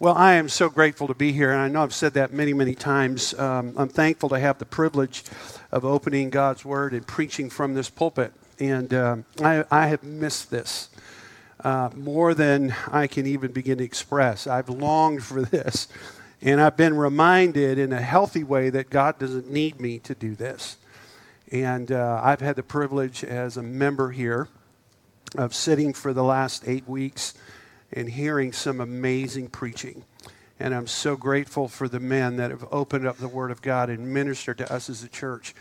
Well, I am so grateful to be here, and I know I've said that many, many times. Um, I'm thankful to have the privilege of opening God's Word and preaching from this pulpit. And um, I, I, have missed this uh, more than I can even begin to express. I've longed for this, and I've been reminded in a healthy way that God doesn't need me to do this. And uh, I've had the privilege as a member here of sitting for the last eight weeks and hearing some amazing preaching. And I'm so grateful for the men that have opened up the Word of God and ministered to us as a church.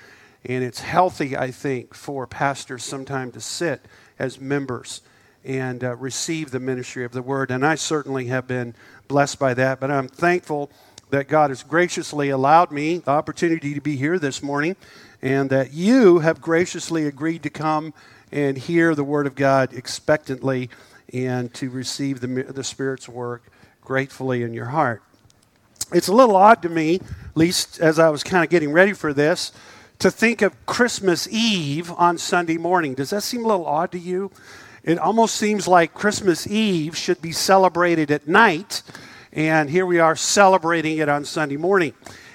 And it's healthy, I think, for pastors sometimes to sit as members and uh, receive the ministry of the Word. And I certainly have been blessed by that. But I'm thankful that God has graciously allowed me the opportunity to be here this morning and that you have graciously agreed to come and hear the Word of God expectantly and to receive the, the Spirit's work gratefully in your heart. It's a little odd to me, at least as I was kind of getting ready for this, to think of Christmas Eve on Sunday morning. Does that seem a little odd to you? It almost seems like Christmas Eve should be celebrated at night, and here we are celebrating it on Sunday morning.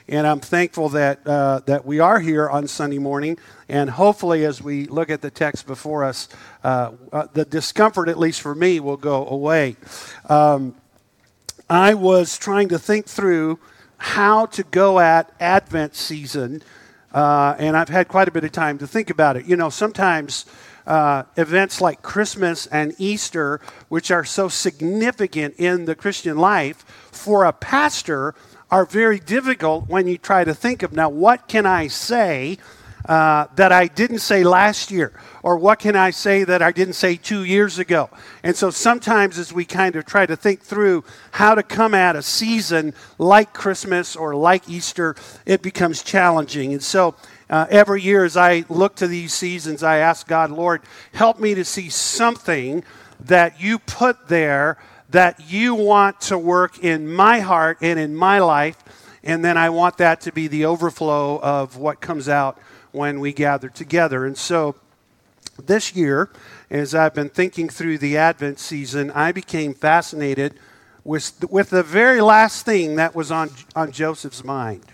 And I'm thankful that, uh, that we are here on Sunday morning. And hopefully, as we look at the text before us, uh, uh, the discomfort, at least for me, will go away. Um, I was trying to think through how to go at Advent season, uh, and I've had quite a bit of time to think about it. You know, sometimes. Uh, events like Christmas and Easter, which are so significant in the Christian life, for a pastor, are very difficult when you try to think of now, what can I say uh, that I didn't say last year? Or what can I say that I didn't say two years ago? And so sometimes as we kind of try to think through how to come at a season like Christmas or like Easter, it becomes challenging. And so uh, every year as I look to these seasons, I ask God, Lord, help me to see something that you put there that you want to work in my heart and in my life. And then I want that to be the overflow of what comes out when we gather together. And so this year, as I've been thinking through the Advent season, I became fascinated with, with the very last thing that was on, on Joseph's mind.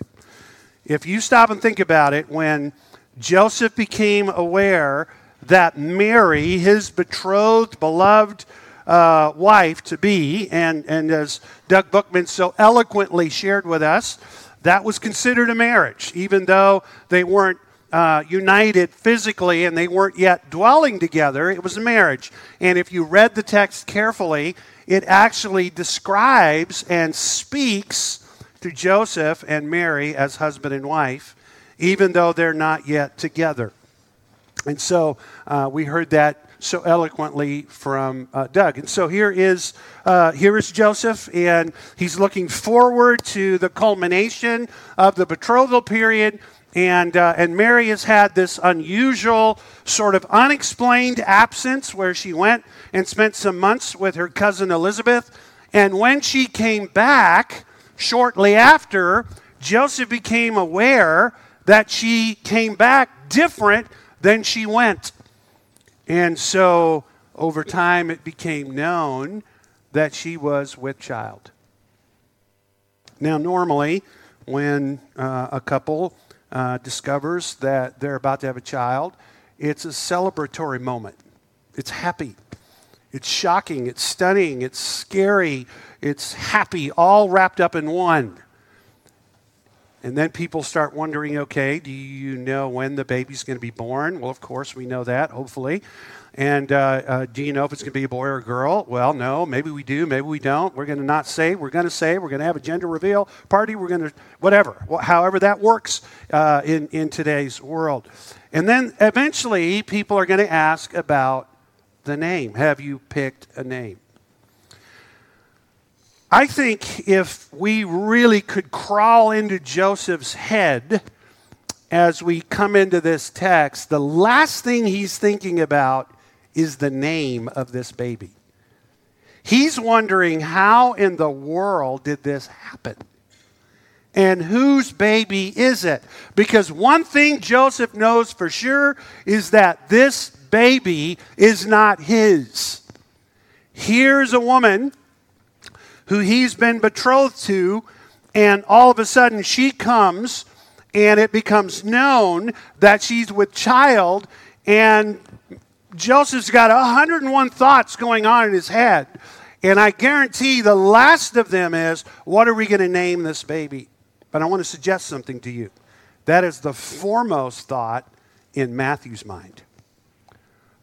If you stop and think about it, when Joseph became aware that Mary, his betrothed, beloved, uh, wife to be, and, and as Doug Bookman so eloquently shared with us, that was considered a marriage, even though they weren't uh, united physically and they weren't yet dwelling together. It was a marriage. And if you read the text carefully, it actually describes and speaks to Joseph and Mary as husband and wife, even though they're not yet together. And so uh, we heard that so eloquently from uh, Doug. And so here is, uh, here is Joseph, and he's looking forward to the culmination of the betrothal period. And, uh, and Mary has had this unusual, sort of unexplained absence where she went and spent some months with her cousin Elizabeth. And when she came back, shortly after, Joseph became aware that she came back different than she went. And so over time it became known that she was with child. Now, normally, when uh, a couple uh, discovers that they're about to have a child, it's a celebratory moment. It's happy. It's shocking. It's stunning. It's scary. It's happy, all wrapped up in one. And then people start wondering okay, do you know when the baby's going to be born? Well, of course, we know that, hopefully. And uh, uh, do you know if it's going to be a boy or a girl? Well, no. Maybe we do. Maybe we don't. We're going to not say. We're going to say. We're going to have a gender reveal party. We're going to, whatever. However, that works uh, in, in today's world. And then eventually, people are going to ask about the name. Have you picked a name? I think if we really could crawl into Joseph's head as we come into this text, the last thing he's thinking about is the name of this baby. He's wondering how in the world did this happen? And whose baby is it? Because one thing Joseph knows for sure is that this baby is not his. Here's a woman who he's been betrothed to, and all of a sudden she comes and it becomes known that she's with child, and Joseph's got 101 thoughts going on in his head. And I guarantee the last of them is, what are we going to name this baby? But I want to suggest something to you. That is the foremost thought in Matthew's mind.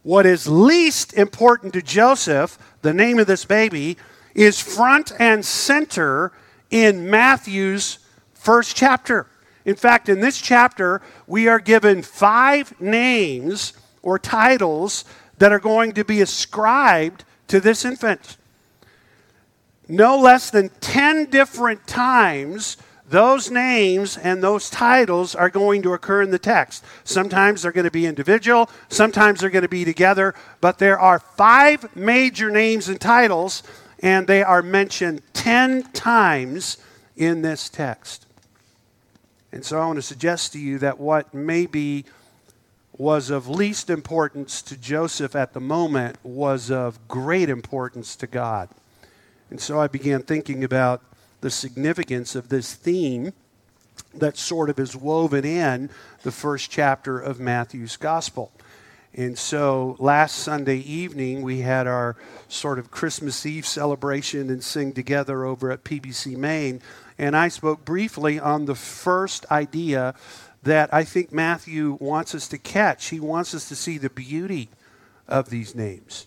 What is least important to Joseph, the name of this baby, is front and center in Matthew's first chapter. In fact, in this chapter, we are given five names or titles that are going to be ascribed to this infant. No less than 10 different times, those names and those titles are going to occur in the text. Sometimes they're going to be individual, sometimes they're going to be together, but there are five major names and titles, and they are mentioned 10 times in this text. And so I want to suggest to you that what maybe was of least importance to Joseph at the moment was of great importance to God. And so I began thinking about the significance of this theme that sort of is woven in the first chapter of Matthew's gospel. And so last Sunday evening, we had our sort of Christmas Eve celebration and sing together over at PBC Main and I spoke briefly on the first idea that I think Matthew wants us to catch. He wants us to see the beauty of these names.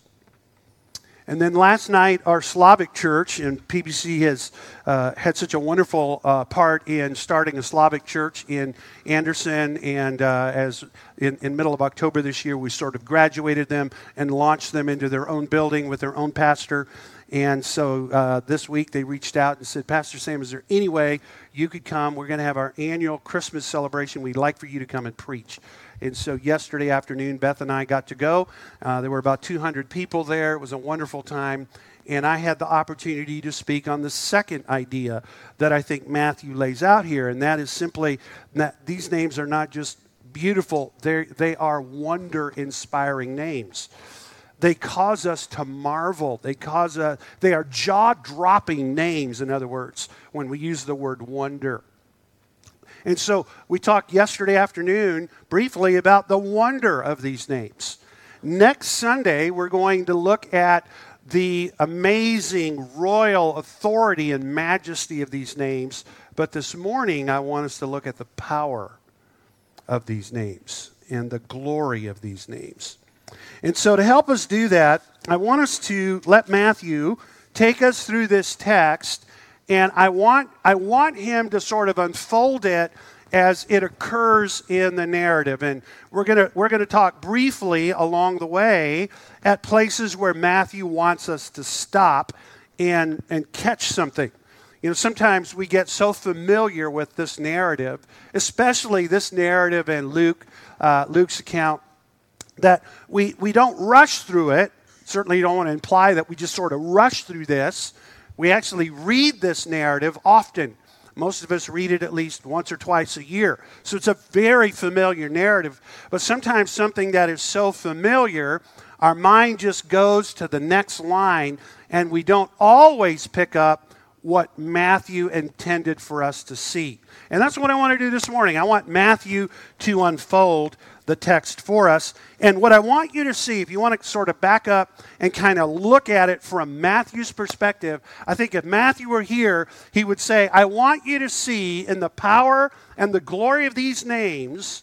And then last night, our Slavic church, and PBC has uh, had such a wonderful uh, part in starting a Slavic church in Anderson. And uh, as in, in middle of October this year, we sort of graduated them and launched them into their own building with their own pastor. And so uh, this week they reached out and said, Pastor Sam, is there any way you could come? We're going to have our annual Christmas celebration. We'd like for you to come and preach. And so yesterday afternoon, Beth and I got to go. Uh, there were about 200 people there. It was a wonderful time. And I had the opportunity to speak on the second idea that I think Matthew lays out here, and that is simply that these names are not just beautiful, They're, they are wonder inspiring names. They cause us to marvel. They cause a, they are jaw-dropping names, in other words, when we use the word wonder. And so we talked yesterday afternoon briefly about the wonder of these names. Next Sunday, we're going to look at the amazing royal authority and majesty of these names. But this morning, I want us to look at the power of these names and the glory of these names. And so, to help us do that, I want us to let Matthew take us through this text, and I want, I want him to sort of unfold it as it occurs in the narrative. And we're going we're to talk briefly along the way at places where Matthew wants us to stop and, and catch something. You know, sometimes we get so familiar with this narrative, especially this narrative in Luke, uh, Luke's account that we, we don't rush through it. Certainly, you don't want to imply that we just sort of rush through this. We actually read this narrative often. Most of us read it at least once or twice a year. So it's a very familiar narrative. But sometimes something that is so familiar, our mind just goes to the next line, and we don't always pick up what Matthew intended for us to see. And that's what I want to do this morning. I want Matthew to unfold the text for us. And what I want you to see, if you want to sort of back up and kind of look at it from Matthew's perspective, I think if Matthew were here, he would say, I want you to see in the power and the glory of these names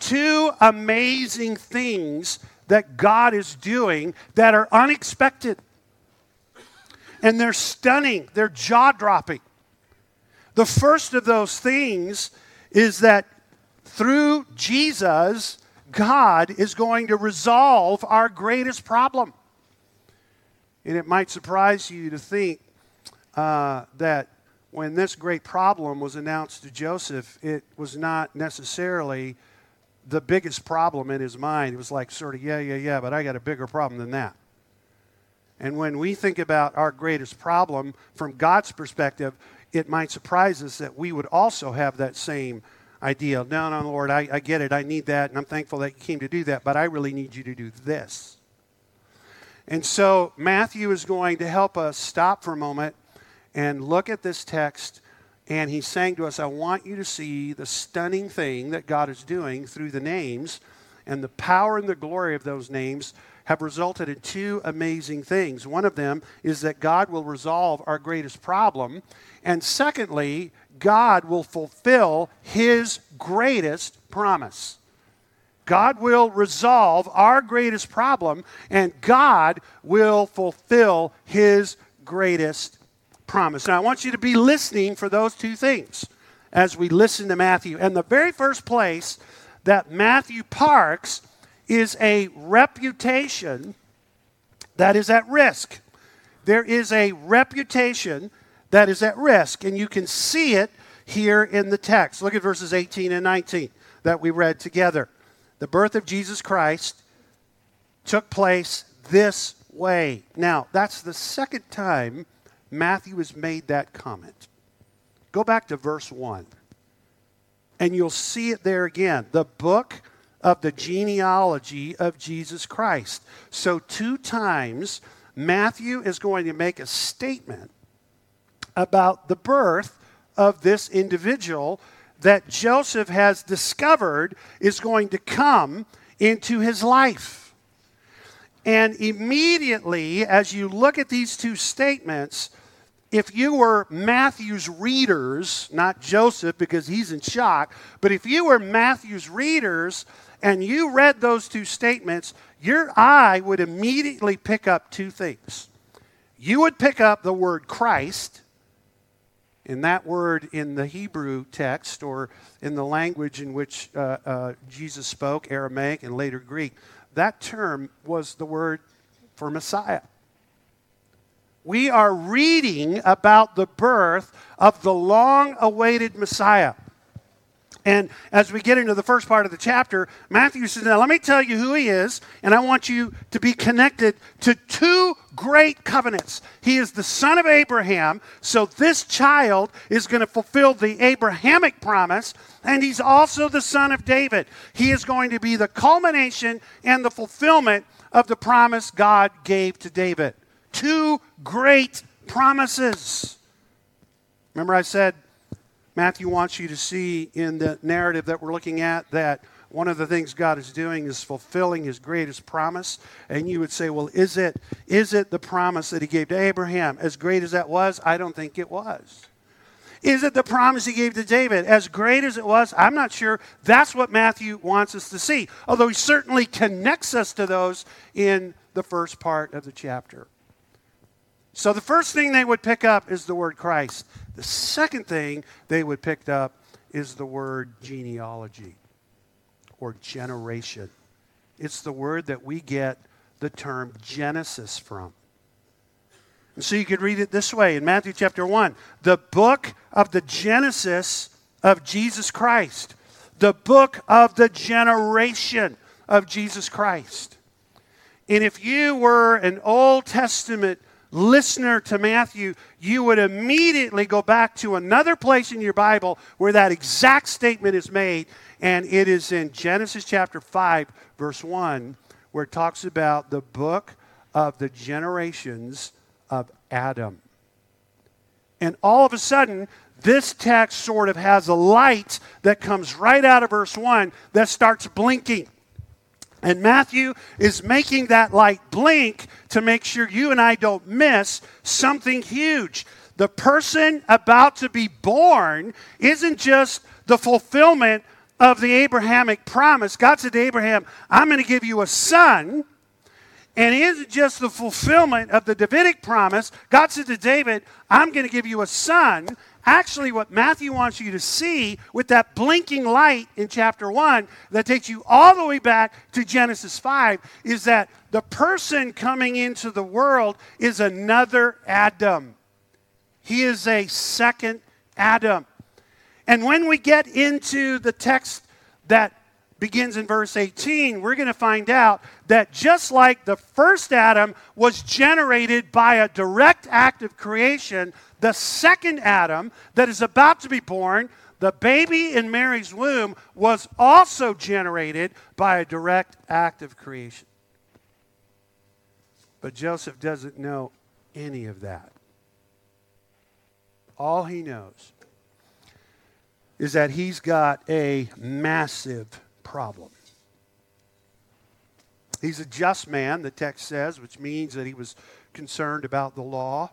two amazing things that God is doing that are unexpected. And they're stunning, they're jaw dropping. The first of those things is that through Jesus, God is going to resolve our greatest problem. And it might surprise you to think uh, that when this great problem was announced to Joseph, it was not necessarily the biggest problem in his mind. It was like, sort of, yeah, yeah, yeah, but I got a bigger problem than that. And when we think about our greatest problem from God's perspective, it might surprise us that we would also have that same idea. No, no, Lord, I, I get it. I need that, and I'm thankful that you came to do that, but I really need you to do this. And so Matthew is going to help us stop for a moment and look at this text. And he's saying to us, I want you to see the stunning thing that God is doing through the names and the power and the glory of those names have resulted in two amazing things. One of them is that God will resolve our greatest problem. And secondly, God will fulfill his greatest promise. God will resolve our greatest problem, and God will fulfill his greatest promise. Now, I want you to be listening for those two things as we listen to Matthew. And the very first place that Matthew parks is a reputation that is at risk. There is a reputation that is at risk, and you can see it here in the text. Look at verses 18 and 19 that we read together. The birth of Jesus Christ took place this way. Now, that's the second time Matthew has made that comment. Go back to verse 1, and you'll see it there again. The book of the genealogy of Jesus Christ. So, two times, Matthew is going to make a statement about the birth of this individual that Joseph has discovered is going to come into his life. And immediately, as you look at these two statements, if you were Matthew's readers, not Joseph because he's in shock, but if you were Matthew's readers, and you read those two statements, your eye would immediately pick up two things. You would pick up the word Christ, and that word in the Hebrew text or in the language in which uh, uh, Jesus spoke, Aramaic and later Greek, that term was the word for Messiah. We are reading about the birth of the long awaited Messiah. And as we get into the first part of the chapter, Matthew says, Now let me tell you who he is, and I want you to be connected to two great covenants. He is the son of Abraham, so this child is going to fulfill the Abrahamic promise, and he's also the son of David. He is going to be the culmination and the fulfillment of the promise God gave to David. Two great promises. Remember, I said Matthew wants you to see in the narrative that we're looking at that one of the things God is doing is fulfilling his greatest promise. And you would say, well, is it, is it the promise that he gave to Abraham? As great as that was, I don't think it was. Is it the promise he gave to David? As great as it was, I'm not sure. That's what Matthew wants us to see. Although he certainly connects us to those in the first part of the chapter. So the first thing they would pick up is the word Christ. The second thing they would pick up is the word genealogy or generation. It's the word that we get the term Genesis from. And so you could read it this way in Matthew chapter 1 the book of the Genesis of Jesus Christ, the book of the generation of Jesus Christ. And if you were an Old Testament listener to Matthew, you would immediately go back to another place in your Bible where that exact statement is made, and it is in Genesis chapter 5, verse 1, where it talks about the book of the generations of Adam. And all of a sudden, this text sort of has a light that comes right out of verse 1 that starts blinking. And Matthew is making that light blink to make sure you and I don't miss something huge. The person about to be born isn't just the fulfillment of the Abrahamic promise. God said to Abraham, I'm going to give you a son. And it isn't just the fulfillment of the Davidic promise. God said to David, I'm going to give you a son. Actually, what Matthew wants you to see with that blinking light in chapter 1 that takes you all the way back to Genesis 5 is that the person coming into the world is another Adam. He is a second Adam. And when we get into the text that begins in verse 18, we're going to find out that just like the first Adam was generated by a direct act of creation, the second Adam that is about to be born, the baby in Mary's womb, was also generated by a direct act of creation. But Joseph doesn't know any of that. all he knows is that he's got a massive problem. He's a just man, the text says, which means that he was concerned about the law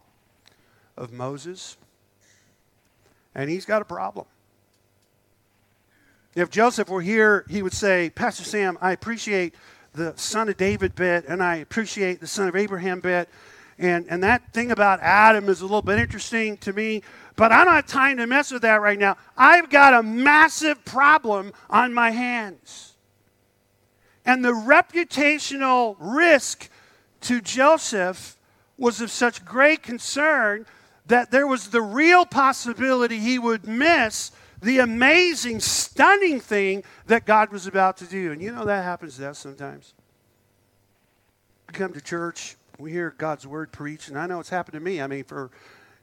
of Moses. And he's got a problem. If Joseph were here, he would say, Pastor Sam, I appreciate the son of David bit, and I appreciate the son of Abraham bit. And, and that thing about Adam is a little bit interesting to me, but I don't have time to mess with that right now. I've got a massive problem on my hands. And the reputational risk to Joseph was of such great concern that there was the real possibility he would miss the amazing, stunning thing that God was about to do. And you know that happens to us sometimes. Come to church, we hear God's word preached, and I know it's happened to me. I mean, for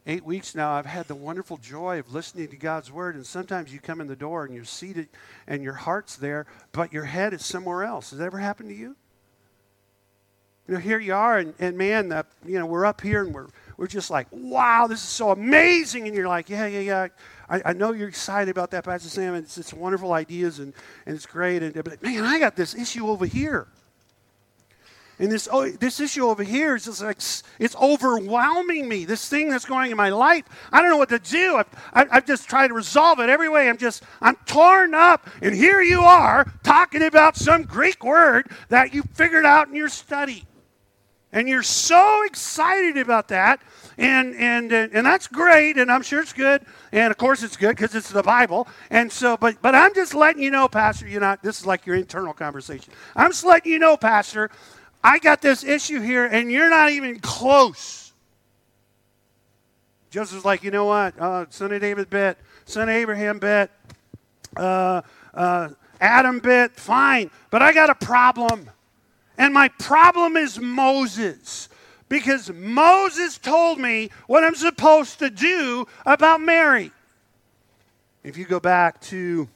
eight weeks now, I've had the wonderful joy of listening to God's word, and sometimes you come in the door and you're seated and your heart's there, but your head is somewhere else. Has that ever happened to you? You know, here you are, and, and man, uh, you know, we're up here and we're, we're just like, wow, this is so amazing. And you're like, yeah, yeah, yeah. I, I know you're excited about that, Pastor Sam, and it's, it's wonderful ideas and, and it's great. And, but man, I got this issue over here. And this, oh, this issue over here is just like, it's overwhelming me. This thing that's going in my life, I don't know what to do. I've, I've just tried to resolve it every way. I'm just, I'm torn up. And here you are talking about some Greek word that you figured out in your study. And you're so excited about that. And, and, and that's great. And I'm sure it's good. And of course it's good because it's the Bible. And so, but, but I'm just letting you know, Pastor, you're not, this is like your internal conversation. I'm just letting you know, Pastor, I got this issue here and you're not even close. Joseph's like, you know what? Uh, son of David bit, son of Abraham bit, uh, uh, Adam bit, fine. But I got a problem. And my problem is Moses. Because Moses told me what I'm supposed to do about Mary. If you go back to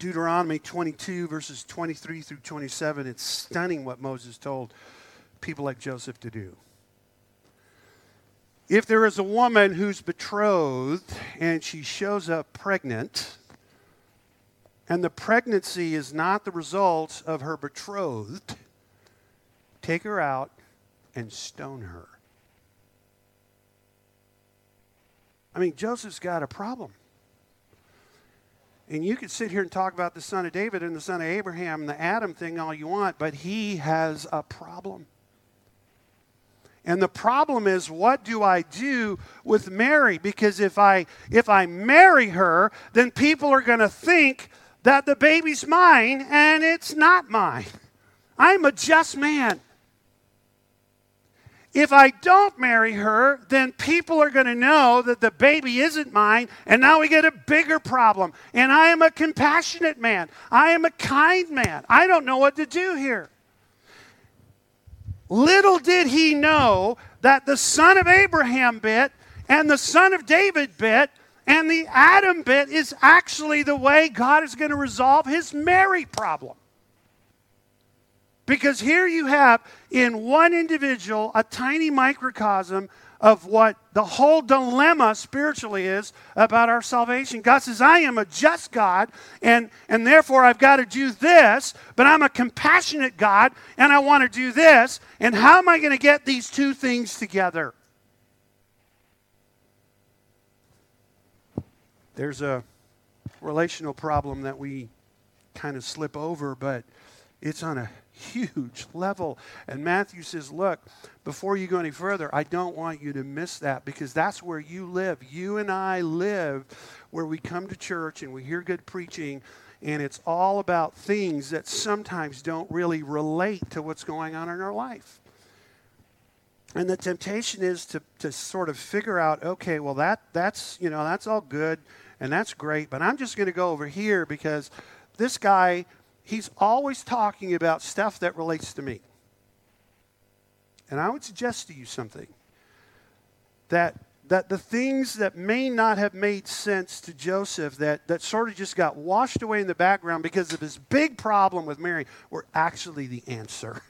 Deuteronomy 22, verses 23 through 27, it's stunning what Moses told people like Joseph to do. If there is a woman who's betrothed and she shows up pregnant, and the pregnancy is not the result of her betrothed, take her out and stone her. I mean, Joseph's got a problem. And you could sit here and talk about the son of David and the son of Abraham and the Adam thing all you want, but he has a problem. And the problem is what do I do with Mary? Because if I if I marry her, then people are going to think that the baby's mine and it's not mine. I'm a just man. If I don't marry her, then people are going to know that the baby isn't mine, and now we get a bigger problem. And I am a compassionate man. I am a kind man. I don't know what to do here. Little did he know that the son of Abraham bit and the son of David bit and the Adam bit is actually the way God is going to resolve his Mary problem. Because here you have in one individual a tiny microcosm of what the whole dilemma spiritually is about our salvation. God says, I am a just God, and, and therefore I've got to do this, but I'm a compassionate God, and I want to do this. And how am I going to get these two things together? There's a relational problem that we kind of slip over, but it's on a huge level. And Matthew says, Look, before you go any further, I don't want you to miss that because that's where you live. You and I live where we come to church and we hear good preaching, and it's all about things that sometimes don't really relate to what's going on in our life. And the temptation is to, to sort of figure out, okay, well that that's you know that's all good and that's great. But I'm just going to go over here because this guy, he's always talking about stuff that relates to me. And I would suggest to you something that that the things that may not have made sense to Joseph that, that sort of just got washed away in the background because of his big problem with Mary were actually the answer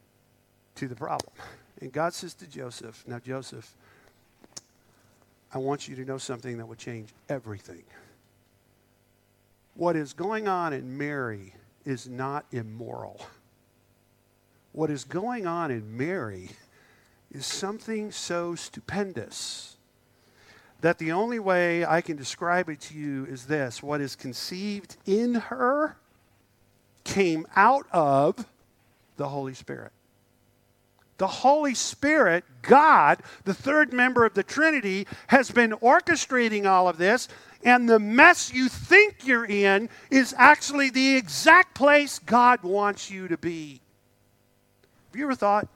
to the problem. And God says to Joseph, Now, Joseph, I want you to know something that will change everything. What is going on in Mary is not immoral. What is going on in Mary is something so stupendous that the only way I can describe it to you is this what is conceived in her came out of the Holy Spirit. The Holy Spirit, God, the third member of the Trinity, has been orchestrating all of this, and the mess you think you're in is actually the exact place God wants you to be. Have you ever thought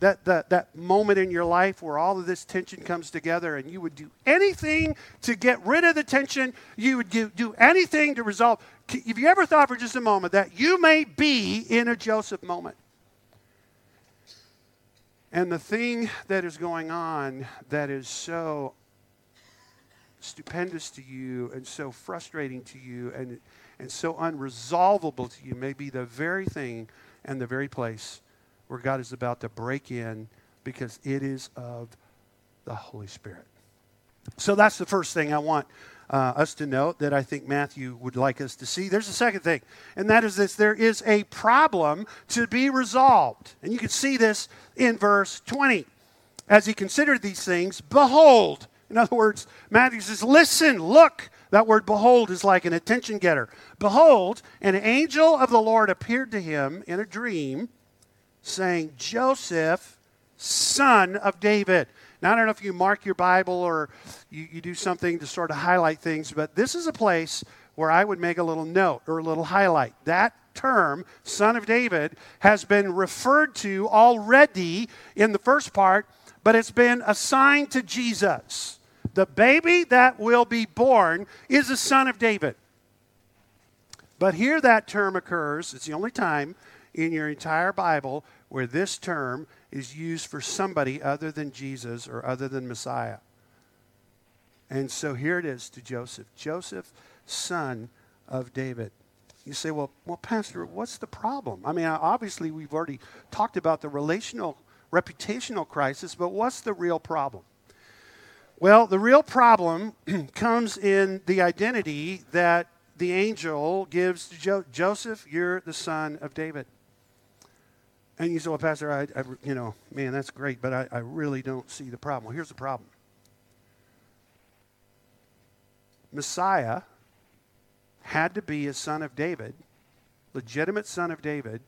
that, that, that moment in your life where all of this tension comes together and you would do anything to get rid of the tension? You would do, do anything to resolve. Have you ever thought for just a moment that you may be in a Joseph moment? And the thing that is going on that is so stupendous to you and so frustrating to you and, and so unresolvable to you may be the very thing and the very place where God is about to break in because it is of the Holy Spirit. So that's the first thing I want uh, us to note that I think Matthew would like us to see. There's a second thing, and that is this there is a problem to be resolved. And you can see this in verse 20. As he considered these things, behold, in other words, Matthew says, listen, look. That word behold is like an attention getter. Behold, an angel of the Lord appeared to him in a dream, saying, Joseph, son of David. Now, I don't know if you mark your Bible or you, you do something to sort of highlight things, but this is a place where I would make a little note or a little highlight. That term, son of David, has been referred to already in the first part, but it's been assigned to Jesus. The baby that will be born is a son of David. But here that term occurs, it's the only time in your entire Bible where this term is used for somebody other than Jesus or other than Messiah. And so here it is to Joseph Joseph, son of David. You say, well, well, Pastor, what's the problem? I mean, obviously, we've already talked about the relational, reputational crisis, but what's the real problem? Well, the real problem comes in the identity that the angel gives to jo- Joseph. You're the son of David. And you say, well, Pastor, I, I, you know, man, that's great, but I, I really don't see the problem. Well, here's the problem Messiah had to be a son of David, legitimate son of David,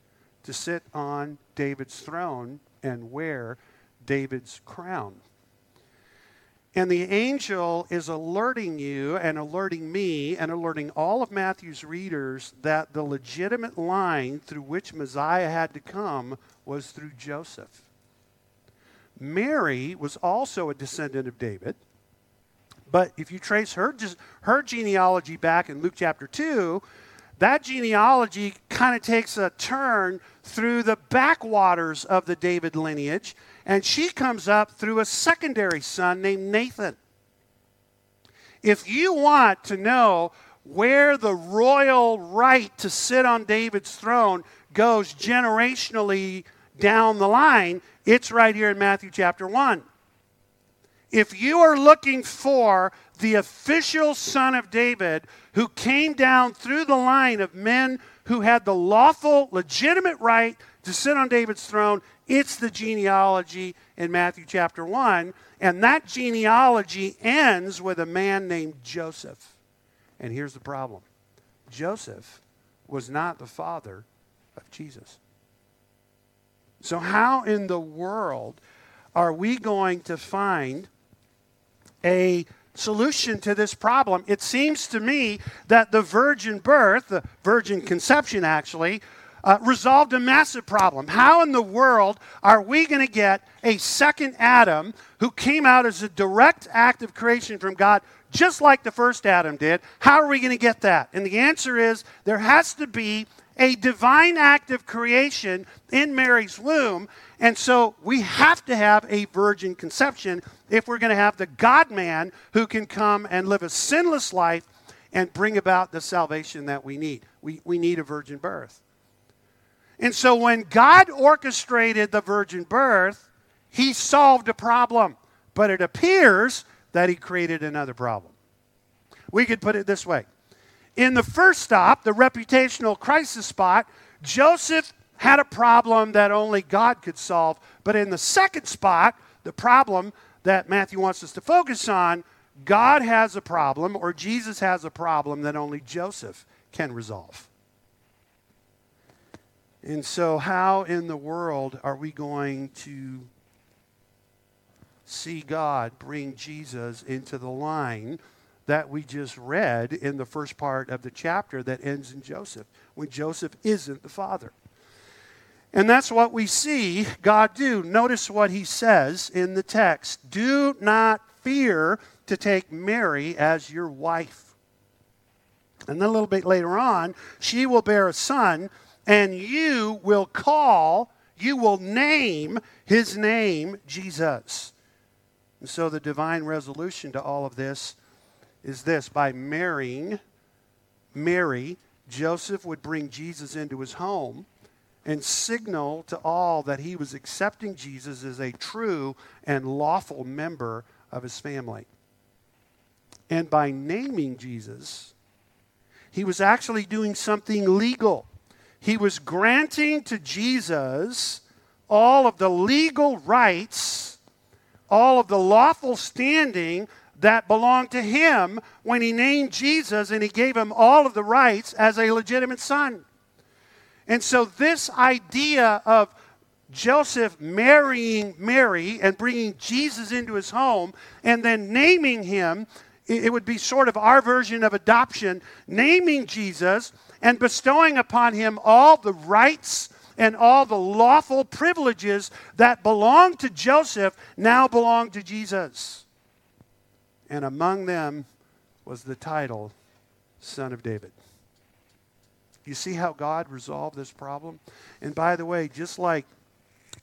to sit on David's throne and wear David's crown. And the angel is alerting you and alerting me and alerting all of Matthew's readers that the legitimate line through which Messiah had to come was through Joseph. Mary was also a descendant of David. But if you trace her, her genealogy back in Luke chapter 2, that genealogy kind of takes a turn through the backwaters of the David lineage and she comes up through a secondary son named Nathan. If you want to know where the royal right to sit on David's throne goes generationally down the line, it's right here in Matthew chapter 1. If you are looking for the official son of David who came down through the line of men who had the lawful, legitimate right to sit on David's throne, it's the genealogy in Matthew chapter 1. And that genealogy ends with a man named Joseph. And here's the problem Joseph was not the father of Jesus. So, how in the world are we going to find a solution to this problem? It seems to me that the virgin birth, the virgin conception actually, uh, resolved a massive problem. How in the world are we going to get a second Adam who came out as a direct act of creation from God, just like the first Adam did? How are we going to get that? And the answer is there has to be a divine act of creation in Mary's womb. And so we have to have a virgin conception if we're going to have the God man who can come and live a sinless life and bring about the salvation that we need. We, we need a virgin birth. And so when God orchestrated the virgin birth, he solved a problem. But it appears that he created another problem. We could put it this way In the first stop, the reputational crisis spot, Joseph had a problem that only God could solve. But in the second spot, the problem that Matthew wants us to focus on, God has a problem, or Jesus has a problem that only Joseph can resolve. And so, how in the world are we going to see God bring Jesus into the line that we just read in the first part of the chapter that ends in Joseph, when Joseph isn't the father? And that's what we see God do. Notice what he says in the text Do not fear to take Mary as your wife. And then a little bit later on, she will bear a son, and you will call, you will name his name Jesus. And so the divine resolution to all of this is this by marrying Mary, Joseph would bring Jesus into his home and signal to all that he was accepting Jesus as a true and lawful member of his family. And by naming Jesus, he was actually doing something legal. He was granting to Jesus all of the legal rights, all of the lawful standing that belonged to him when he named Jesus and he gave him all of the rights as a legitimate son. And so, this idea of Joseph marrying Mary and bringing Jesus into his home and then naming him, it would be sort of our version of adoption, naming Jesus and bestowing upon him all the rights and all the lawful privileges that belonged to Joseph now belong to Jesus. And among them was the title Son of David. You see how God resolved this problem? And by the way, just like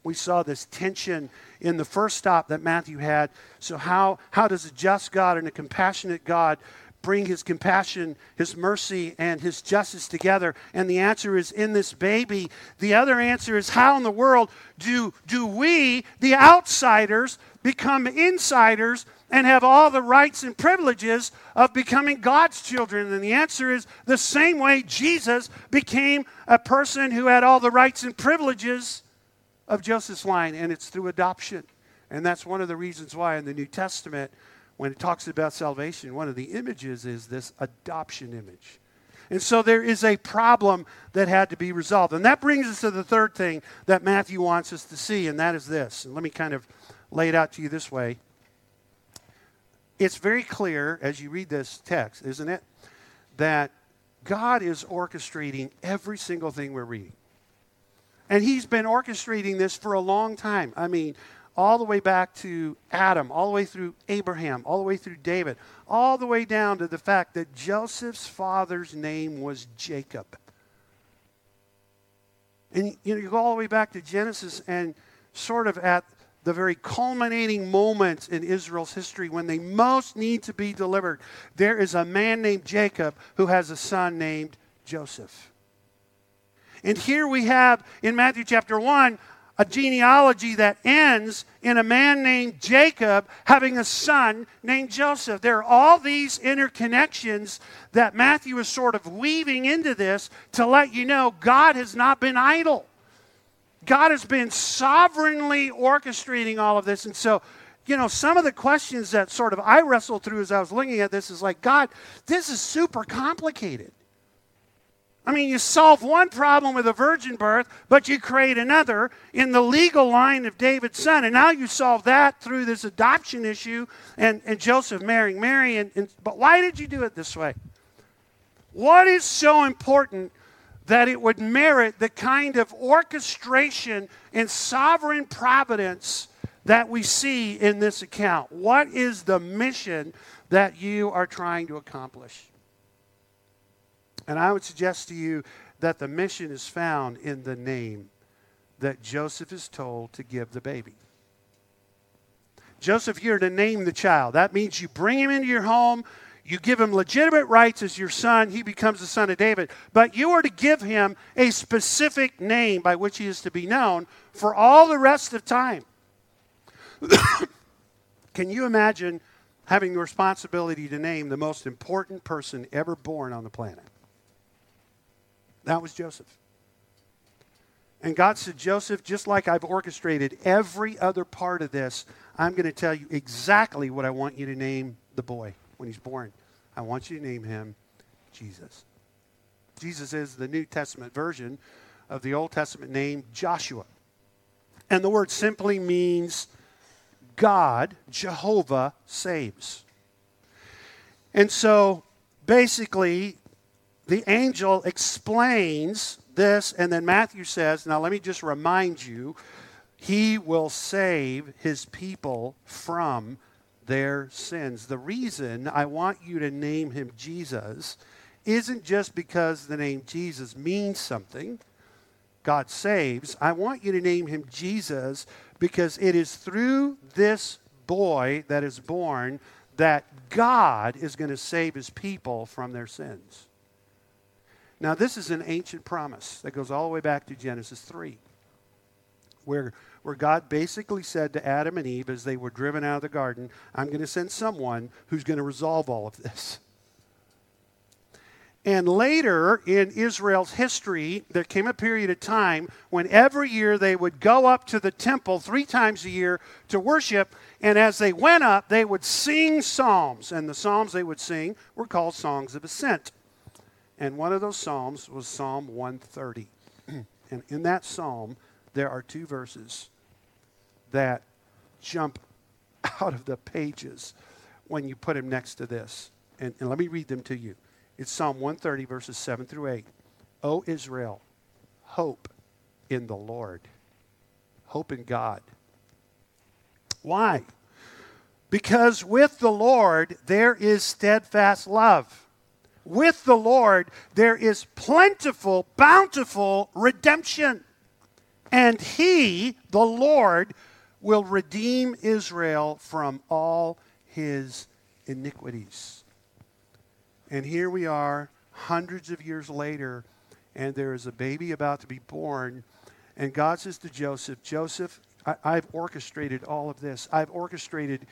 we saw this tension in the first stop that Matthew had, so how, how does a just God and a compassionate God bring his compassion, his mercy, and his justice together? And the answer is in this baby. The other answer is how in the world do, do we, the outsiders, become insiders and have all the rights and privileges of becoming God's children? And the answer is the same way Jesus became a person who had all the rights and privileges of Joseph's line, and it's through adoption. And that's one of the reasons why in the New Testament, when it talks about salvation, one of the images is this adoption image. And so there is a problem that had to be resolved. And that brings us to the third thing that Matthew wants us to see, and that is this. And let me kind of lay it out to you this way it's very clear as you read this text, isn't it, that God is orchestrating every single thing we're reading. And He's been orchestrating this for a long time. I mean, all the way back to Adam, all the way through Abraham, all the way through David, all the way down to the fact that Joseph's father's name was Jacob. And you know, you go all the way back to Genesis and sort of at the very culminating moment in Israel's history when they most need to be delivered, there is a man named Jacob who has a son named Joseph. And here we have in Matthew chapter 1 a genealogy that ends in a man named Jacob having a son named Joseph. There are all these interconnections that Matthew is sort of weaving into this to let you know God has not been idle. God has been sovereignly orchestrating all of this. And so, you know, some of the questions that sort of I wrestled through as I was looking at this is like, God, this is super complicated. I mean, you solve one problem with a virgin birth, but you create another in the legal line of David's son. And now you solve that through this adoption issue and, and Joseph marrying Mary. And, and, but why did you do it this way? What is so important that it would merit the kind of orchestration and sovereign providence that we see in this account. What is the mission that you are trying to accomplish? And I would suggest to you that the mission is found in the name that Joseph is told to give the baby. Joseph, you're to name the child. That means you bring him into your home, you give him legitimate rights as your son, he becomes the son of David. But you are to give him a specific name by which he is to be known for all the rest of time. Can you imagine having the responsibility to name the most important person ever born on the planet. That was Joseph. And God said, Joseph, just like I've orchestrated every other part of this, I'm going to tell you exactly what I want you to name the boy when he's born. I want you to name him Jesus. Jesus is the New Testament version of the Old Testament name Joshua. And the word simply means God, Jehovah, saves. And so basically, the angel explains this, and then Matthew says, Now let me just remind you, he will save his people from their sins. The reason I want you to name him Jesus isn't just because the name Jesus means something. God saves. I want you to name him Jesus because it is through this boy that is born that God is going to save his people from their sins. Now, this is an ancient promise that goes all the way back to Genesis 3, where, where God basically said to Adam and Eve as they were driven out of the garden, I'm going to send someone who's going to resolve all of this. And later in Israel's history, there came a period of time when every year they would go up to the temple three times a year to worship. And as they went up, they would sing psalms. And the psalms they would sing were called songs of ascent. And one of those psalms was Psalm 130. and in that psalm, there are two verses that jump out of the pages when you put them next to this. And, and let me read them to you. It's Psalm 130, verses 7 through 8. O Israel, hope in the Lord. Hope in God. Why? Because with the Lord there is steadfast love. With the Lord there is plentiful, bountiful redemption. And He, the Lord, will redeem Israel from all his iniquities. And here we are, hundreds of years later, and there is a baby about to be born. And God says to Joseph, Joseph, I, have orchestrated all of this. I've orchestrated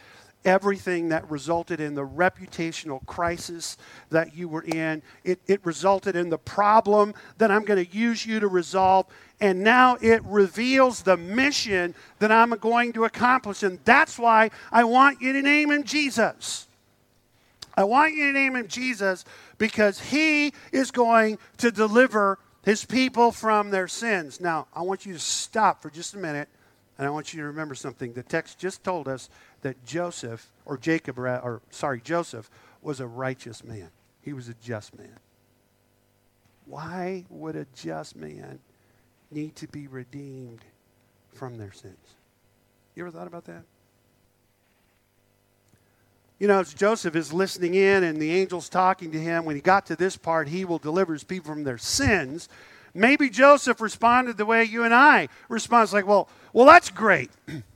everything that resulted in the reputational crisis that you were in. It, it resulted in the problem that I'm going to use you to resolve. And now it reveals the mission that I'm going to accomplish. And that's why I want you to name him Jesus. I want you to name him Jesus because he is going to deliver his people from their sins. Now, I want you to stop for just a minute and I want you to remember something. The text just told us that Joseph, or Jacob, or sorry, Joseph, was a righteous man. He was a just man. Why would a just man need to be redeemed from their sins? You ever thought about that? You know, as Joseph is listening in and the angel's talking to him, when he got to this part, he will deliver his people from their sins. Maybe Joseph responded the way you and I respond. It's like, well, well, that's great.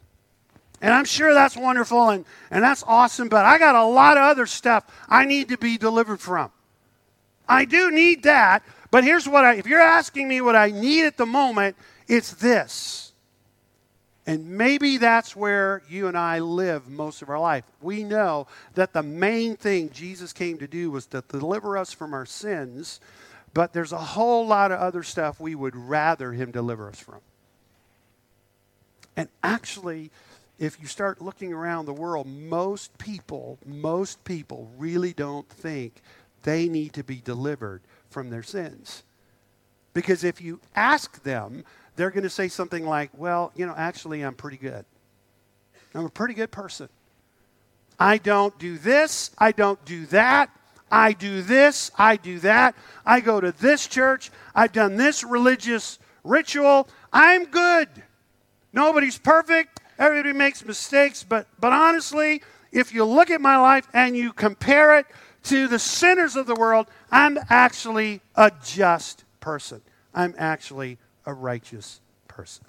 And I'm sure that's wonderful and, and that's awesome, but I got a lot of other stuff I need to be delivered from. I do need that, but here's what I, if you're asking me what I need at the moment, it's this. And maybe that's where you and I live most of our life. We know that the main thing Jesus came to do was to deliver us from our sins, but there's a whole lot of other stuff we would rather Him deliver us from. And actually, if you start looking around the world, most people, most people really don't think they need to be delivered from their sins. Because if you ask them, they're going to say something like, Well, you know, actually, I'm pretty good. I'm a pretty good person. I don't do this, I don't do that. I do this, I do that. I go to this church, I've done this religious ritual. I'm good. Nobody's perfect. Everybody makes mistakes, but but honestly, if you look at my life and you compare it to the sinners of the world, I'm actually a just person. I'm actually a righteous person.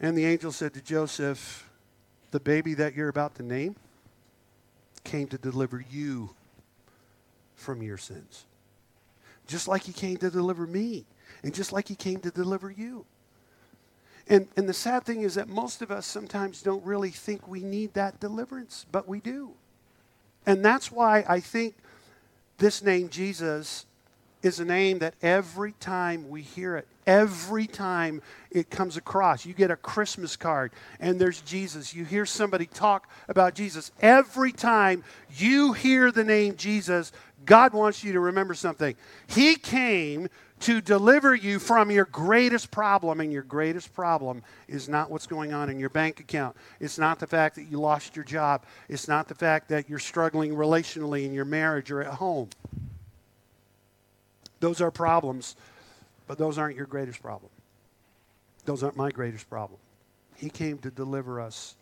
And the angel said to Joseph, The baby that you're about to name came to deliver you from your sins. Just like he came to deliver me, and just like he came to deliver you. And, and the sad thing is that most of us sometimes don't really think we need that deliverance, but we do. And that's why I think this name, Jesus, is a name that every time we hear it, every time it comes across, you get a Christmas card and there's Jesus. You hear somebody talk about Jesus. Every time you hear the name Jesus, God wants you to remember something. He came to deliver you from your greatest problem, and your greatest problem is not what's going on in your bank account. It's not the fact that you lost your job. It's not the fact that you're struggling relationally in your marriage or at home. Those are problems, but those aren't your greatest problem. Those aren't my greatest problem. He came to deliver us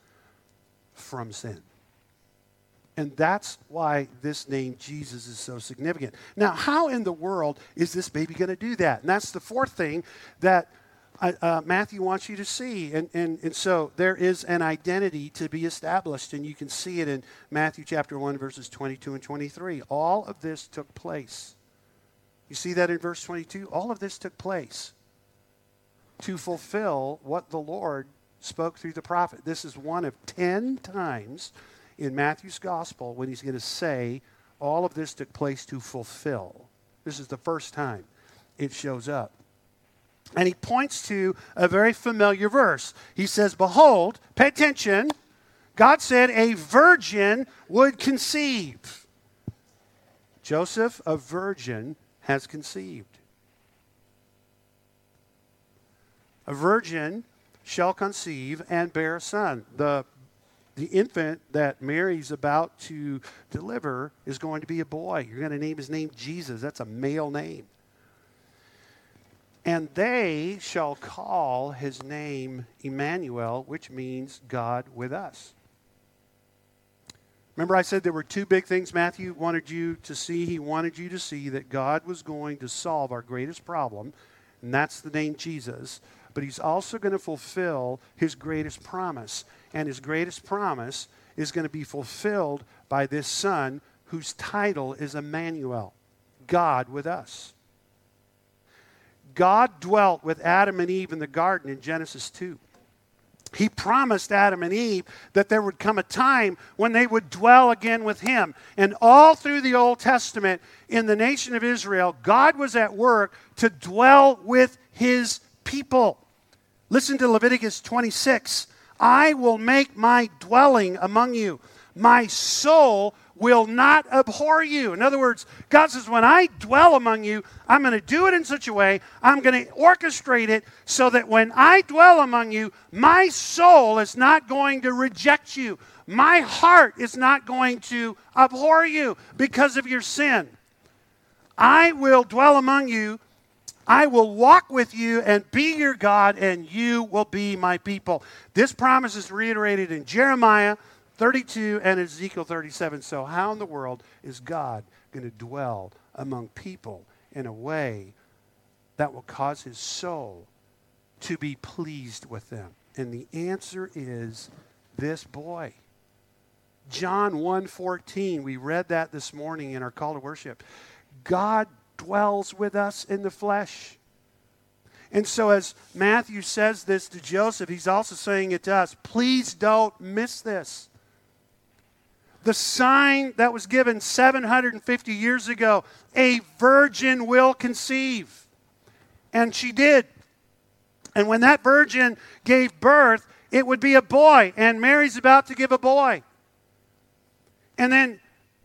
from sin. And that's why this name Jesus is so significant. Now, how in the world is this baby going to do that? And that's the fourth thing that uh, Matthew wants you to see. And, and, and so there is an identity to be established, and you can see it in Matthew chapter 1, verses 22 and 23. All of this took place. You see that in verse 22? All of this took place to fulfill what the Lord spoke through the prophet. This is one of 10 times in Matthew's gospel when he's going to say all of this took place to fulfill. This is the first time it shows up. And he points to a very familiar verse. He says, Behold, pay attention, God said a virgin would conceive. Joseph, a virgin, has conceived. A virgin shall conceive and bear a son. The the infant that Mary's about to deliver is going to be a boy. You're going to name his name Jesus. That's a male name. And they shall call his name Emmanuel, which means God with us. Remember, I said there were two big things Matthew wanted you to see. He wanted you to see that God was going to solve our greatest problem, and that's the name Jesus. But he's also going to fulfill his greatest promise and his greatest promise is going to be fulfilled by this son whose title is Emmanuel, God with us. God dwelt with Adam and Eve in the garden in Genesis 2. He promised Adam and Eve that there would come a time when they would dwell again with Him. And all through the Old Testament, in the nation of Israel, God was at work to dwell with His people. Listen to Leviticus 26 I will make my dwelling among you. My soul will not abhor you. In other words, God says, when I dwell among you, I'm going to do it in such a way, I'm going to orchestrate it so that when I dwell among you, my soul is not going to reject you. My heart is not going to abhor you because of your sin. I will dwell among you I will walk with you and be your God, and you will be my people. This promise is reiterated in Jeremiah 32 and Ezekiel 37. So, how in the world is God going to dwell among people in a way that will cause his soul to be pleased with them? And the answer is this boy. John 1:14. We read that this morning in our call to worship. God dwells with us in the flesh. And so, as Matthew says this to Joseph, he's also saying it to us. Please don't miss this. The sign that was given 750 years ago a virgin will conceive. And she did. And when that virgin gave birth, it would be a boy. And Mary's about to give a boy. And then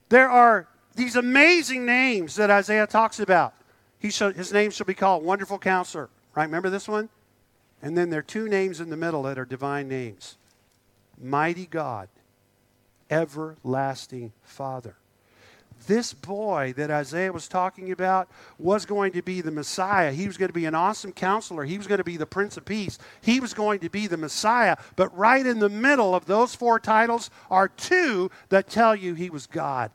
there are these amazing names that Isaiah talks about. He shall, his name shall be called Wonderful Counselor. Right? Remember this one? And then there are two names in the middle that are divine names Mighty God, Everlasting Father. This boy that Isaiah was talking about was going to be the Messiah. He was going to be an awesome counselor. He was going to be the Prince of Peace. He was going to be the Messiah. But right in the middle of those four titles are two that tell you he was God.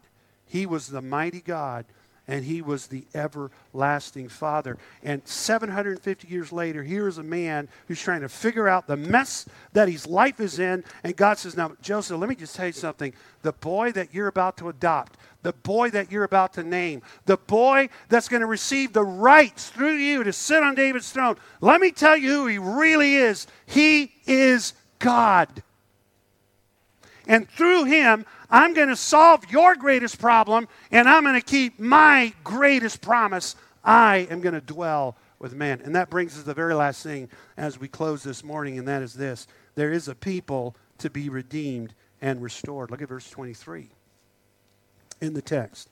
He was the mighty God and he was the everlasting Father. And 750 years later, here is a man who's trying to figure out the mess that his life is in. And God says, Now, Joseph, let me just tell you something. The boy that you're about to adopt, the boy that you're about to name, the boy that's going to receive the rights through you to sit on David's throne, let me tell you who he really is. He is God. And through him, I'm going to solve your greatest problem, and I'm going to keep my greatest promise. I am going to dwell with man. And that brings us to the very last thing as we close this morning, and that is this there is a people to be redeemed and restored. Look at verse 23 in the text.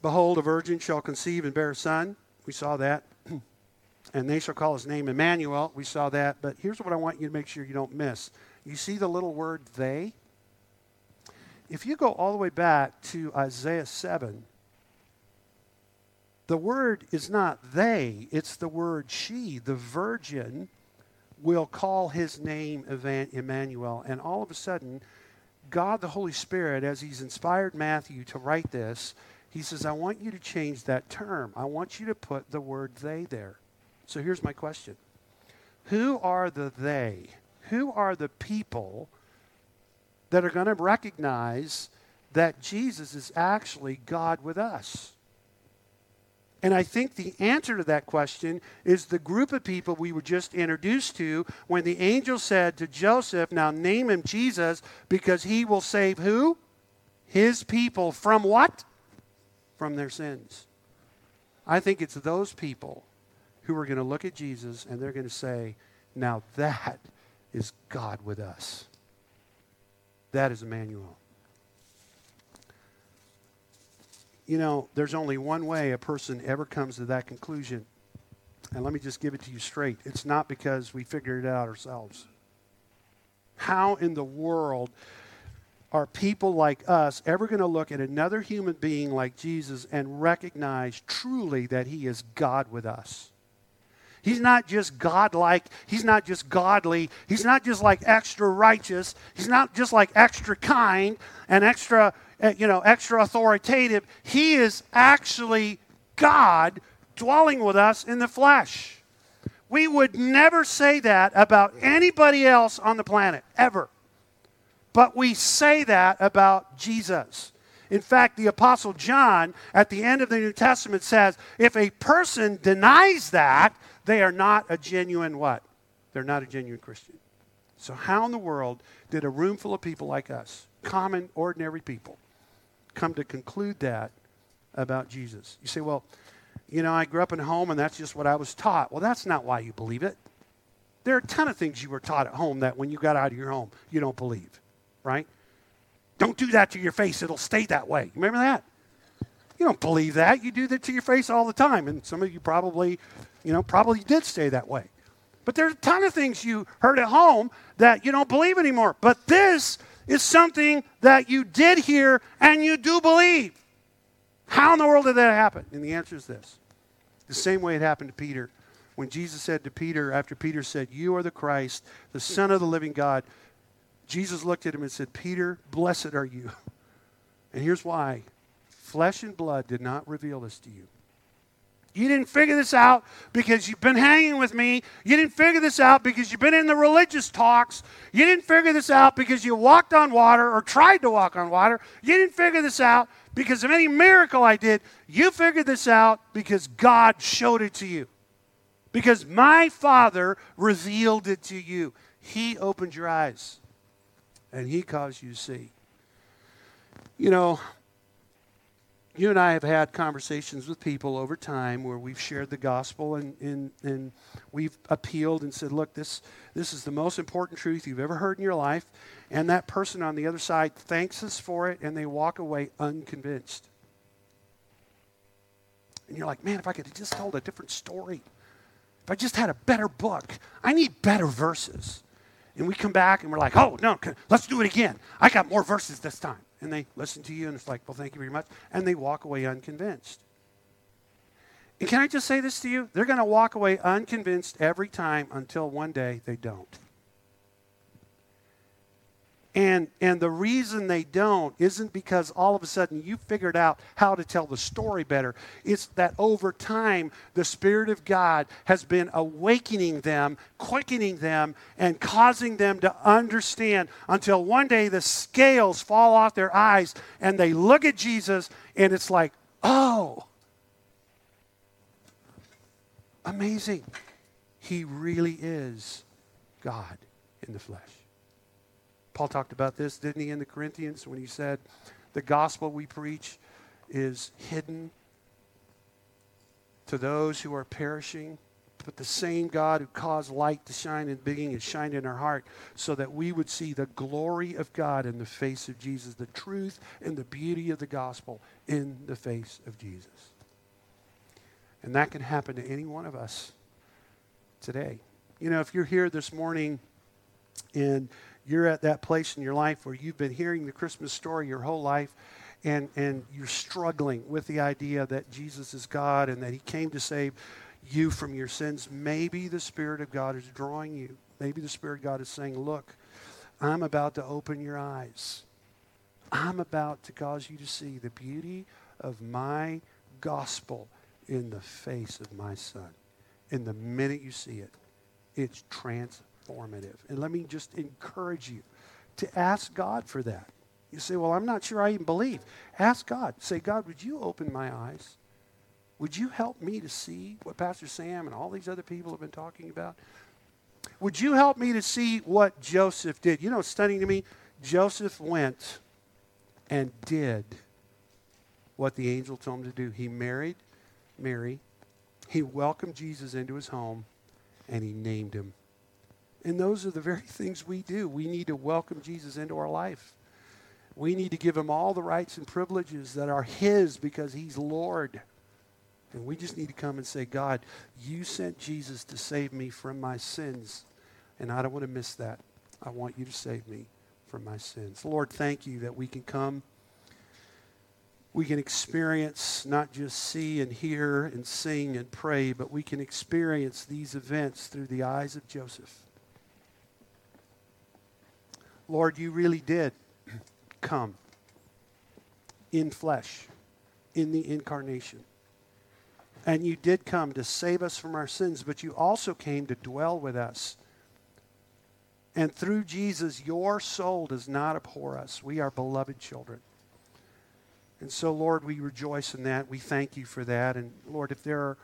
Behold, a virgin shall conceive and bear a son. We saw that and they shall call his name Emmanuel. We saw that. But here's what I want you to make sure you don't miss. You see the little word they? If you go all the way back to Isaiah 7, the word is not they, it's the word she. The virgin will call his name Emmanuel. And all of a sudden, God the Holy Spirit, as he's inspired Matthew to write this, he says, I want you to change that term. I want you to put the word they there. So here's my question Who are the they? Who are the people that are going to recognize that Jesus is actually God with us? And I think the answer to that question is the group of people we were just introduced to when the angel said to Joseph, Now name him Jesus because he will save who? His people from what? From their sins. I think it's those people who are going to look at Jesus and they're going to say, Now that is God with us. That is Emmanuel. You know, there's only one way a person ever comes to that conclusion. And let me just give it to you straight. It's not because we figured it out ourselves. How in the world are people like us ever going to look at another human being like Jesus and recognize truly that he is God with us? He's not just godlike. He's not just godly. He's not just like extra righteous. He's not just like extra kind and extra, eh, you know, extra authoritative. He is actually God dwelling with us in the flesh. We would never say that about anybody else on the planet, ever. But we say that about Jesus. In fact, the Apostle John at the end of the New Testament says if a person denies that, they are not a genuine what? They're not a genuine Christian. So, how in the world did a room full of people like us, common, ordinary people, come to conclude that about Jesus? You say, well, you know, I grew up in a home and that's just what I was taught. Well, that's not why you believe it. There are a ton of things you were taught at home that when you got out of your home, you don't believe, right? Don't do that to your face, it'll stay that way. Remember that? You don't believe that. You do that to your face all the time. And some of you probably you know, probably did stay that way. But there's a ton of things you heard at home that you don't believe anymore. But this is something that you did hear and you do believe. How in the world did that happen? And the answer is this the same way it happened to Peter. When Jesus said to Peter, after Peter said, You are the Christ, the Son of the living God, Jesus looked at him and said, Peter, blessed are you. And here's why flesh and blood did not reveal this to you you didn't figure this out because you've been hanging with me. You didn't figure this out because you've been in the religious talks. You didn't figure this out because you walked on water or tried to walk on water. You didn't figure this out because of any miracle I did. You figured this out because God showed it to you. Because my Father revealed it to you. He opened your eyes and He caused you to see. You know, you and I have had conversations with people over time where we've shared the gospel and, and, and we've appealed and said, look, this, this is the most important truth you've ever heard in your life. And that person on the other side thanks us for it and they walk away unconvinced. And you're like, man, if I could have just told a different story, if I just had a better book, I need better verses. And we come back and we're like, oh, no, let's do it again. I got more verses this time and they listen to you, and it's like, well, thank you very much. And they walk away unconvinced. And can I just say this to you? They're going to walk away unconvinced every time until one day they don't. And, and the reason they don't isn't because all of a sudden you figured out how to tell the story better. It's that over time, the Spirit of God has been awakening them, quickening them, and causing them to understand until one day the scales fall off their eyes and they look at Jesus and it's like, oh, amazing. He really is God in the flesh. Paul talked about this, didn't he, in the Corinthians when he said, The gospel we preach is hidden to those who are perishing, but the same God who caused light to shine in the beginning has shined in our heart so that we would see the glory of God in the face of Jesus, the truth and the beauty of the gospel in the face of Jesus. And that can happen to any one of us today. You know, if you're here this morning and you're at that place in your life where you've been hearing the Christmas story your whole life and, and you're struggling with the idea that Jesus is God and that He came to save you from your sins, maybe the Spirit of God is drawing you. Maybe the Spirit of God is saying, Look, I'm about to open your eyes. I'm about to cause you to see the beauty of my gospel in the face of my Son. And the minute you see it, it's transformed transformative. And let me just encourage you to ask God for that. You say, Well, I'm not sure I even believe. Ask God. Say, God, would you open my eyes? Would you help me to see what Pastor Sam and all these other people have been talking about? Would you help me to see what Joseph did? You know, it's stunning to me. Joseph went and did what the angel told him to do. He married Mary, he welcomed Jesus into his home, and he named him and those are the very things we do. We need to welcome Jesus into our life. We need to give him all the rights and privileges that are his because he's Lord. And we just need to come and say, God, you sent Jesus to save me from my sins. And I don't want to miss that. I want you to save me from my sins. Lord, thank you that we can come. We can experience, not just see and hear and sing and pray, but we can experience these events through the eyes of Joseph. Lord, you really did come in flesh, in the incarnation. And you did come to save us from our sins, but you also came to dwell with us. And through Jesus, your soul does not abhor us. We are beloved children. And so, Lord, we rejoice in that. We thank you for that. And Lord, if there are,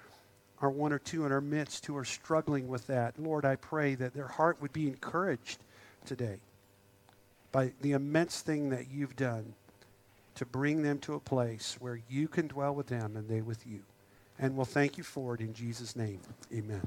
are one or two in our midst who are struggling with that, Lord, I pray that their heart would be encouraged today by the immense thing that you've done to bring them to a place where you can dwell with them and they with you. And we'll thank you for it in Jesus' name. Amen.